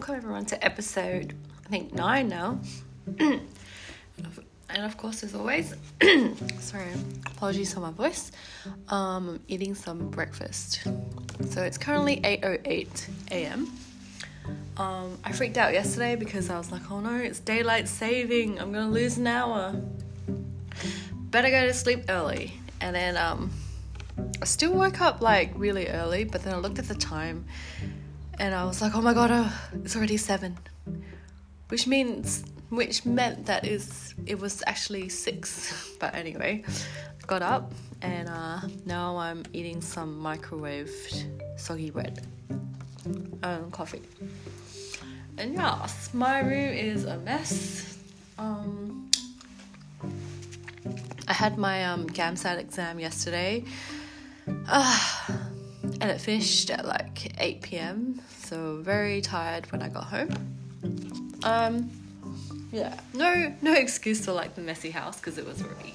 welcome everyone to episode, I think nine now. and of course, as always, sorry, apologies for my voice. Um, I'm eating some breakfast. So it's currently 8:08 a.m. Um, I freaked out yesterday because I was like, oh no, it's daylight saving. I'm gonna lose an hour. Better go to sleep early. And then um, I still woke up like really early, but then I looked at the time and I was like, oh my god, oh, it's already seven, which means which meant that is it was actually six. But anyway, got up and uh, now I'm eating some microwaved soggy bread and coffee. And yes, my room is a mess. Um, I had my um, GAMSAT exam yesterday. Uh, and it finished at like 8 p.m. So very tired when I got home. Um, yeah, no, no excuse for like the messy house because it was already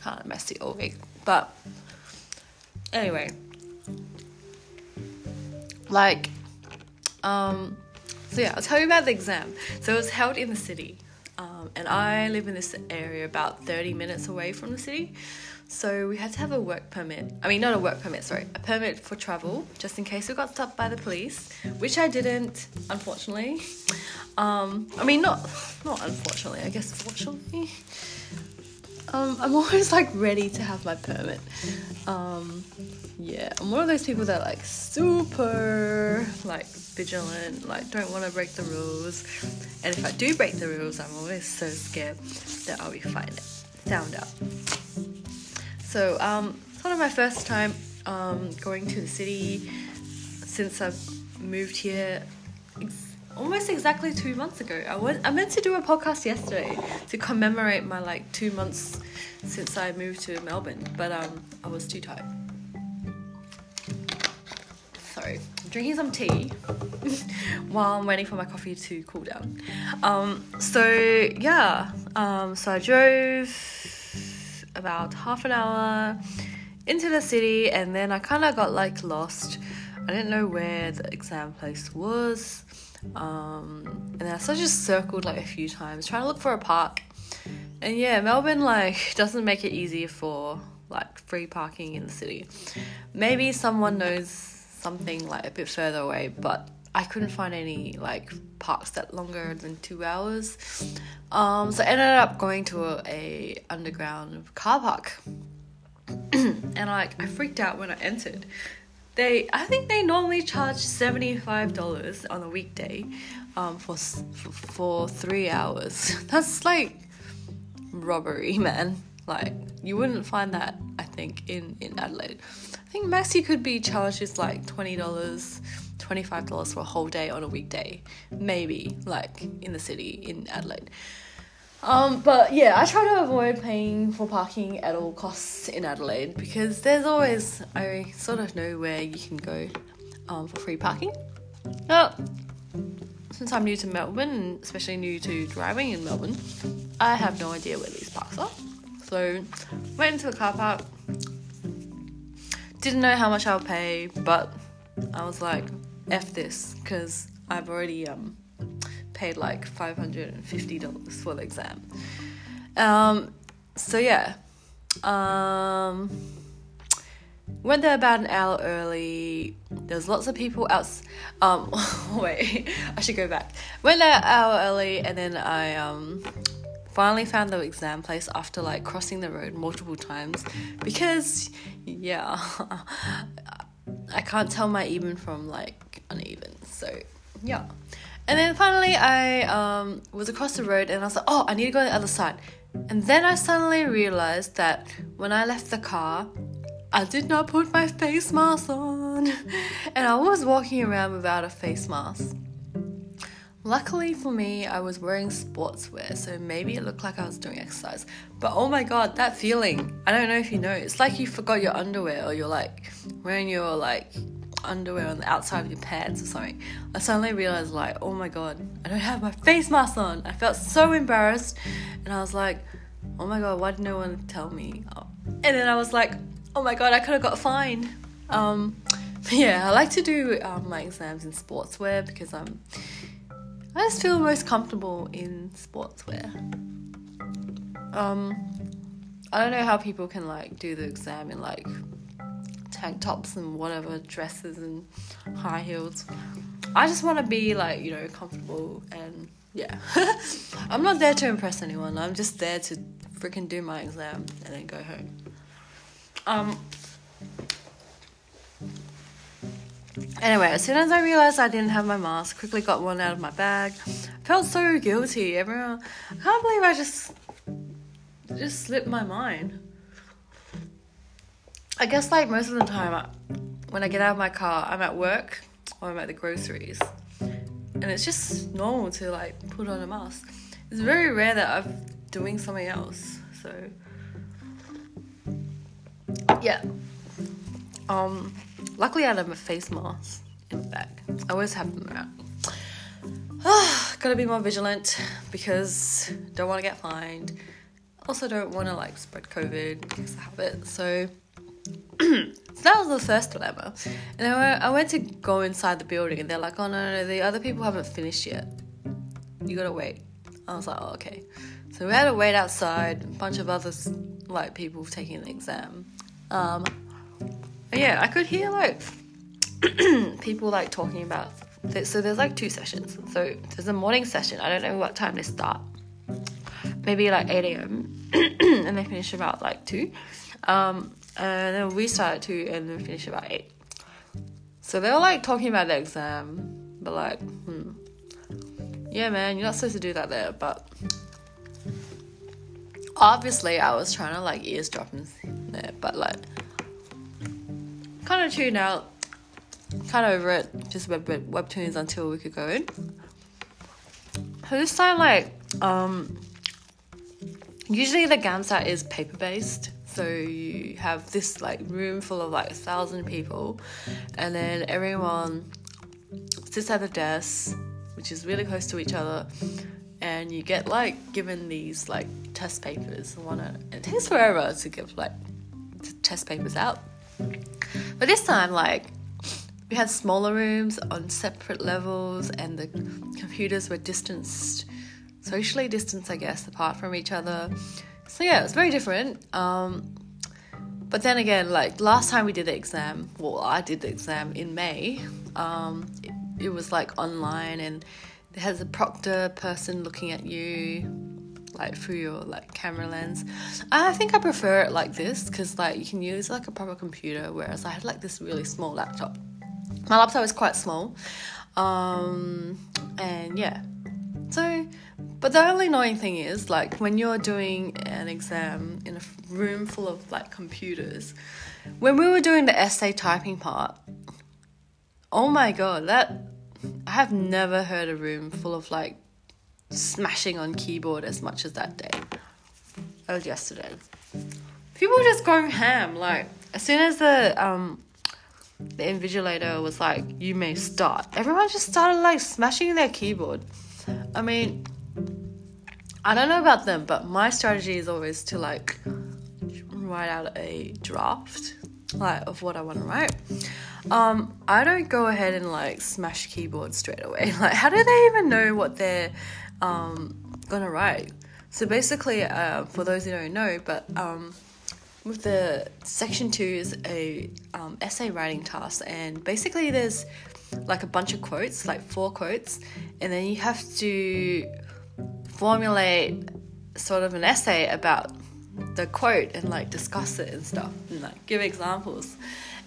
kind of messy all week. But anyway, like, um, so yeah, I'll tell you about the exam. So it was held in the city, um, and I live in this area about 30 minutes away from the city. So we had to have a work permit. I mean, not a work permit, sorry, a permit for travel, just in case we got stopped by the police, which I didn't, unfortunately. Um, I mean, not not unfortunately. I guess fortunately. Um, I'm always like ready to have my permit. Um, yeah, I'm one of those people that like super like vigilant, like don't want to break the rules. And if I do break the rules, I'm always so scared that I'll be fined, found out. So um, it's one of my first time um, going to the city since I've moved here. Almost exactly two months ago. I was I meant to do a podcast yesterday to commemorate my like two months since I moved to Melbourne, but um, I was too tired. Sorry, I'm drinking some tea while I'm waiting for my coffee to cool down. Um, so yeah, um, so I drove about half an hour into the city and then I kind of got like lost. I didn't know where the exam place was. Um, and then I sort of just circled like a few times trying to look for a park. And yeah, Melbourne like doesn't make it easy for like free parking in the city. Maybe someone knows something like a bit further away, but I couldn't find any like parks that longer than two hours. Um, so I ended up going to a, a underground car park, and like I freaked out when I entered. They, I think they normally charge seventy five dollars on a weekday, um, for for three hours. That's like robbery, man. Like you wouldn't find that. I think in in Adelaide. I think max you could be charged is like twenty dollars $25 for a whole day on a weekday, maybe, like in the city in Adelaide. Um, but yeah, I try to avoid paying for parking at all costs in Adelaide because there's always, I sort of know where you can go um, for free parking. Now, since I'm new to Melbourne, and especially new to driving in Melbourne, I have no idea where these parks are. So, went into the car park, didn't know how much I'll pay, but I was like, F this because I've already um, paid like $550 for the exam. Um, so yeah. Um, went there about an hour early. There's lots of people out. Um, wait, I should go back. Went there an hour early, and then I um, finally found the exam place after like crossing the road multiple times because, yeah, I can't tell my even from like uneven. So yeah. And then finally I um, was across the road and I was like, oh, I need to go to the other side. And then I suddenly realized that when I left the car, I did not put my face mask on. and I was walking around without a face mask. Luckily for me, I was wearing sportswear, so maybe it looked like I was doing exercise. But oh my god, that feeling! I don't know if you know, it's like you forgot your underwear or you're like wearing your like underwear on the outside of your pants or something. I suddenly realized, like, oh my god, I don't have my face mask on. I felt so embarrassed, and I was like, oh my god, why did no one tell me? And then I was like, oh my god, I could have got fined. Um, yeah, I like to do um, my exams in sportswear because I'm. I just feel most comfortable in sportswear. Um, I don't know how people can like do the exam in like tank tops and whatever dresses and high heels. I just want to be like you know comfortable and yeah. I'm not there to impress anyone. I'm just there to freaking do my exam and then go home. Um. Anyway, as soon as I realized I didn't have my mask, quickly got one out of my bag. Felt so guilty. Everyone, I can't believe I just just slipped my mind. I guess like most of the time, when I get out of my car, I'm at work or I'm at the groceries, and it's just normal to like put on a mask. It's very rare that I'm doing something else. So yeah. Um Luckily, I have a face mask in the bag. I always have them out. Gotta be more vigilant because don't want to get fined. Also, don't want to like spread COVID because I have it. So, so that was the first dilemma. And I, I went to go inside the building, and they're like, "Oh no, no, no, the other people haven't finished yet. You gotta wait." I was like, "Oh, okay." So we had to wait outside. A bunch of others, like people taking the exam. Um, yeah, I could hear like people like talking about. So there's like two sessions. So there's a morning session. I don't know what time they start. Maybe like 8 a.m. and they finish about like 2. Um, and then we started at 2 and then finish about 8. So they were like talking about the exam, but like, hmm. Yeah, man, you're not supposed to do that there, but obviously I was trying to like eavesdrop in there, but like kind of tuned out, kind of over it, just web, web webtoons until we could go in. So this time, like, um, usually the GAMSAT is paper based. So you have this like room full of like a thousand people, and then everyone sits at the desk, which is really close to each other, and you get like given these like test papers. One, it takes forever to give like test papers out. But this time, like, we had smaller rooms on separate levels, and the computers were distanced, socially distanced, I guess, apart from each other. So yeah, it was very different. Um, but then again, like last time we did the exam, well, I did the exam in May. Um, it, it was like online, and there has a proctor person looking at you like through your like camera lens. I think I prefer it like this because like you can use like a proper computer, whereas I had like this really small laptop. My laptop is quite small, um, and yeah. But the only annoying thing is like when you're doing an exam in a room full of like computers. When we were doing the essay typing part, oh my god, that I have never heard a room full of like smashing on keyboard as much as that day. That was yesterday. People were just going ham. Like as soon as the um the invigilator was like, "You may start," everyone just started like smashing their keyboard. I mean, I don't know about them, but my strategy is always to like write out a draft like of what I want to write. Um, I don't go ahead and like smash keyboard straight away. Like, how do they even know what they're um, gonna write. So basically, uh, for those who don't know, but um, with the section two is a um, essay writing task, and basically there's like a bunch of quotes, like four quotes, and then you have to formulate sort of an essay about the quote and like discuss it and stuff and like give examples.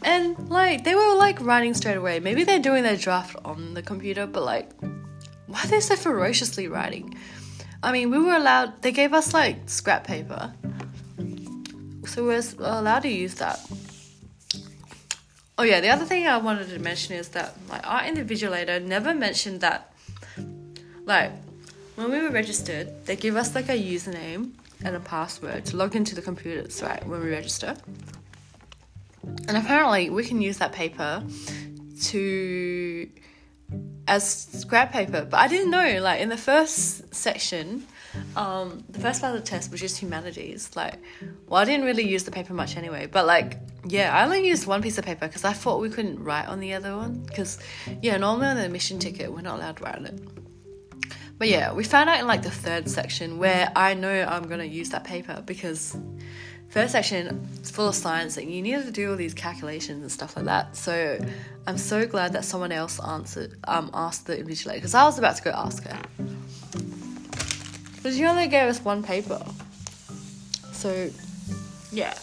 And like they were like writing straight away. Maybe they're doing their draft on the computer, but like why are they so ferociously writing? I mean, we were allowed, they gave us like scrap paper. So we were allowed to use that. Oh, yeah, the other thing I wanted to mention is that like our invigilator never mentioned that, like, when we were registered, they give us like a username and a password to log into the computers, right, when we register. And apparently, we can use that paper to as scrap paper. But I didn't know, like in the first section, um, the first part of the test was just humanities. Like, well, I didn't really use the paper much anyway, but like yeah, I only used one piece of paper because I thought we couldn't write on the other one. Because, yeah, normally on the admission ticket, we're not allowed to write on it. But yeah, we found out in like the third section where I know I'm gonna use that paper because first section is full of science and you need to do all these calculations and stuff like that. So I'm so glad that someone else answered um asked the invigilator because I was about to go ask her. But she only gave us one paper. So yeah.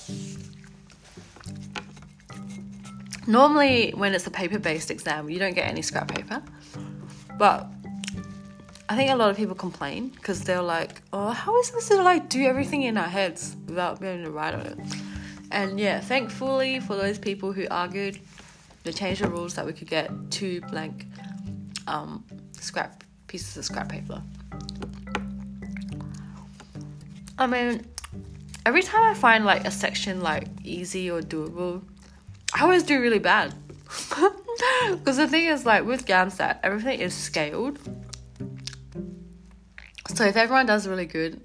Normally when it's a paper based exam you don't get any scrap paper. But I think a lot of people complain because they're like, "Oh, how are we supposed to like do everything in our heads without being able to write on it?" And yeah, thankfully for those people who argued, they changed the rules that we could get two blank um, scrap pieces of scrap paper. I mean, every time I find like a section like easy or doable, I always do really bad. Because the thing is, like with GAMSAT, everything is scaled so if everyone does really good,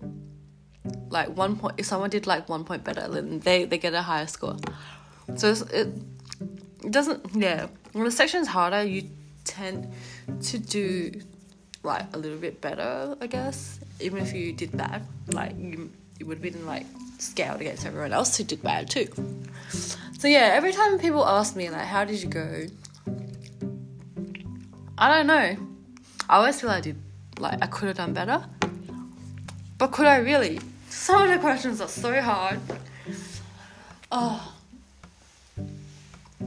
like one point, if someone did like one point better, then they they get a higher score. So it it doesn't yeah. When the section's harder, you tend to do like a little bit better, I guess. Even if you did bad, like you you would have been like scaled against everyone else who did bad too. So yeah, every time people ask me like, "How did you go?" I don't know. I always feel I did like I could have done better. But could I really? Some of the questions are so hard. Oh.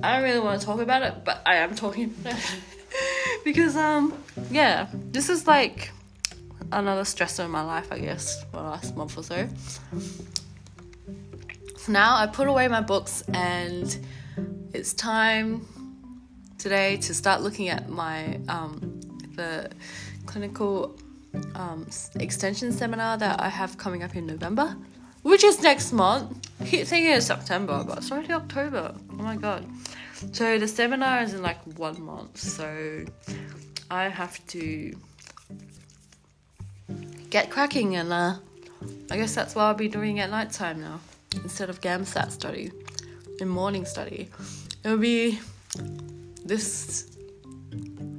I don't really want to talk about it, but I am talking because um yeah, this is like another stressor in my life, I guess, for the last month or so. So now I put away my books and it's time today to start looking at my um the clinical um, extension seminar that I have coming up in November, which is next month. I keep thinking it's September, but it's already October. Oh my god. So the seminar is in like one month, so I have to get cracking, and uh, I guess that's what I'll be doing at night time now instead of GAMSAT study and morning study. It'll be this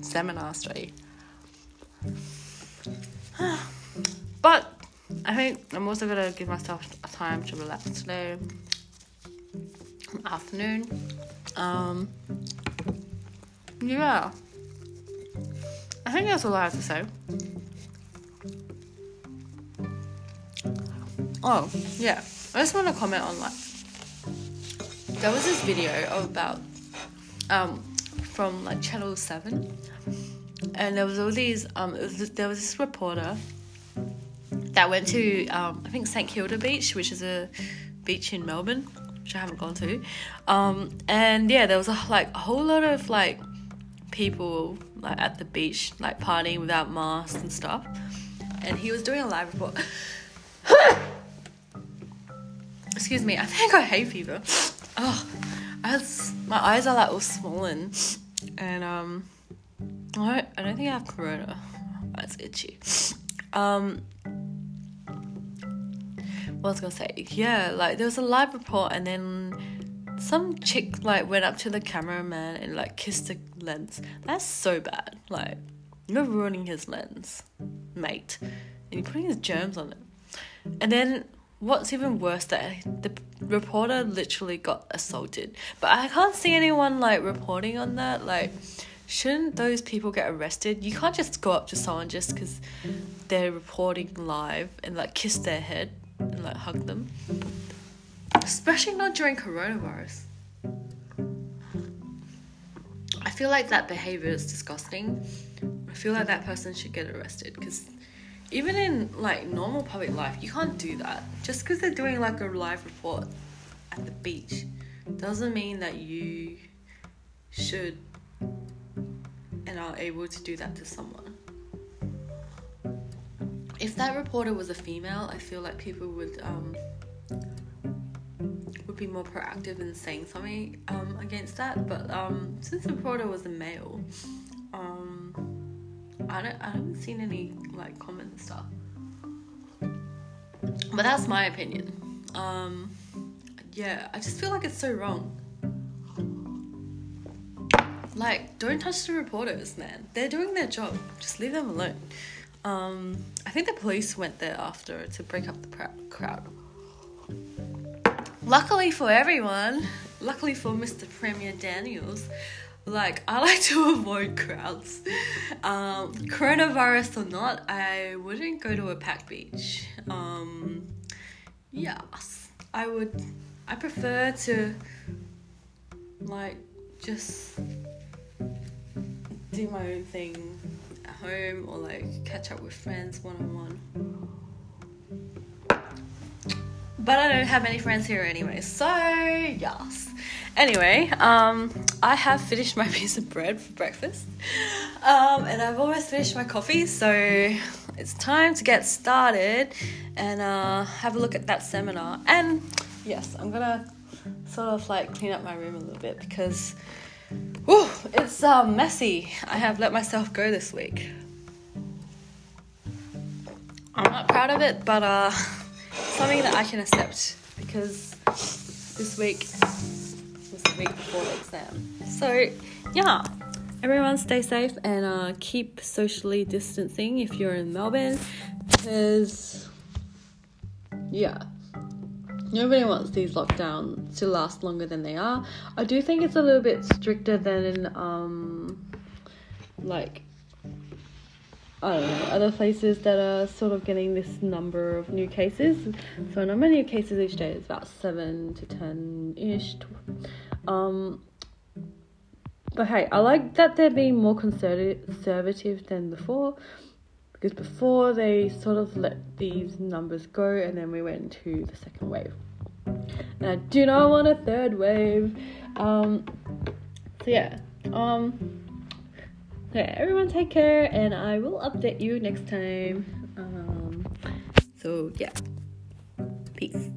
seminar study. But I think I'm also gonna give myself time to relax today. Afternoon. Um, yeah. I think that's all I have to say. Oh, yeah. I just want to comment on like there was this video about um from like channel 7 and there was all these um was, there was this reporter that went to um, I think St Kilda Beach, which is a beach in Melbourne, which I haven't gone to. Um, and yeah, there was a, like a whole lot of like people like at the beach, like partying without masks and stuff. And he was doing a live report. Excuse me, I think I hay fever. Oh, I was, my eyes are like all swollen, and um, I don't, I don't think I have corona. That's itchy. Um, what was I gonna say? Yeah, like there was a live report, and then some chick like went up to the cameraman and like kissed the lens. That's so bad. Like you're ruining his lens, mate, and you're putting his germs on it. And then what's even worse that the reporter literally got assaulted. But I can't see anyone like reporting on that. Like shouldn't those people get arrested? You can't just go up to someone just because they're reporting live and like kiss their head and like hug them. Especially not during coronavirus. I feel like that behavior is disgusting. I feel like that person should get arrested because even in like normal public life, you can't do that. Just because they're doing like a live report at the beach doesn't mean that you should are able to do that to someone. If that reporter was a female, I feel like people would um, would be more proactive in saying something um, against that. But um, since the reporter was a male, um, I don't I haven't seen any like comments stuff. But that's my opinion. Um, yeah, I just feel like it's so wrong. like don't touch the reporters, man. They're doing their job. Just leave them alone. Um, I think the police went there after to break up the pr- crowd. Luckily for everyone, luckily for Mr. Premier Daniels, like I like to avoid crowds. Um, coronavirus or not, I wouldn't go to a packed beach. Um, yes, I would. I prefer to like just do my own thing at home or like catch up with friends one on one. But I don't have any friends here anyway, so yes. Anyway, um, I have finished my piece of bread for breakfast, um, and I've almost finished my coffee, so it's time to get started and uh, have a look at that seminar. And yes, I'm gonna sort of like clean up my room a little bit because whew, it's uh, messy. I have let myself go this week. I'm not proud of it, but uh, something that I can accept because this week was the week before the exam. So, yeah, everyone stay safe and uh, keep socially distancing if you're in Melbourne because, yeah, nobody wants these lockdowns to last longer than they are. I do think it's a little bit stricter than, um, like, I don't know, other places that are sort of getting this number of new cases. So, number of new cases each day is about 7 to 10 ish. Um, but hey, I like that they're being more conservative than before because before they sort of let these numbers go and then we went into the second wave. And I do not want a third wave. Um, so, yeah. Um, Okay, everyone take care, and I will update you next time. Um, so, yeah. Peace.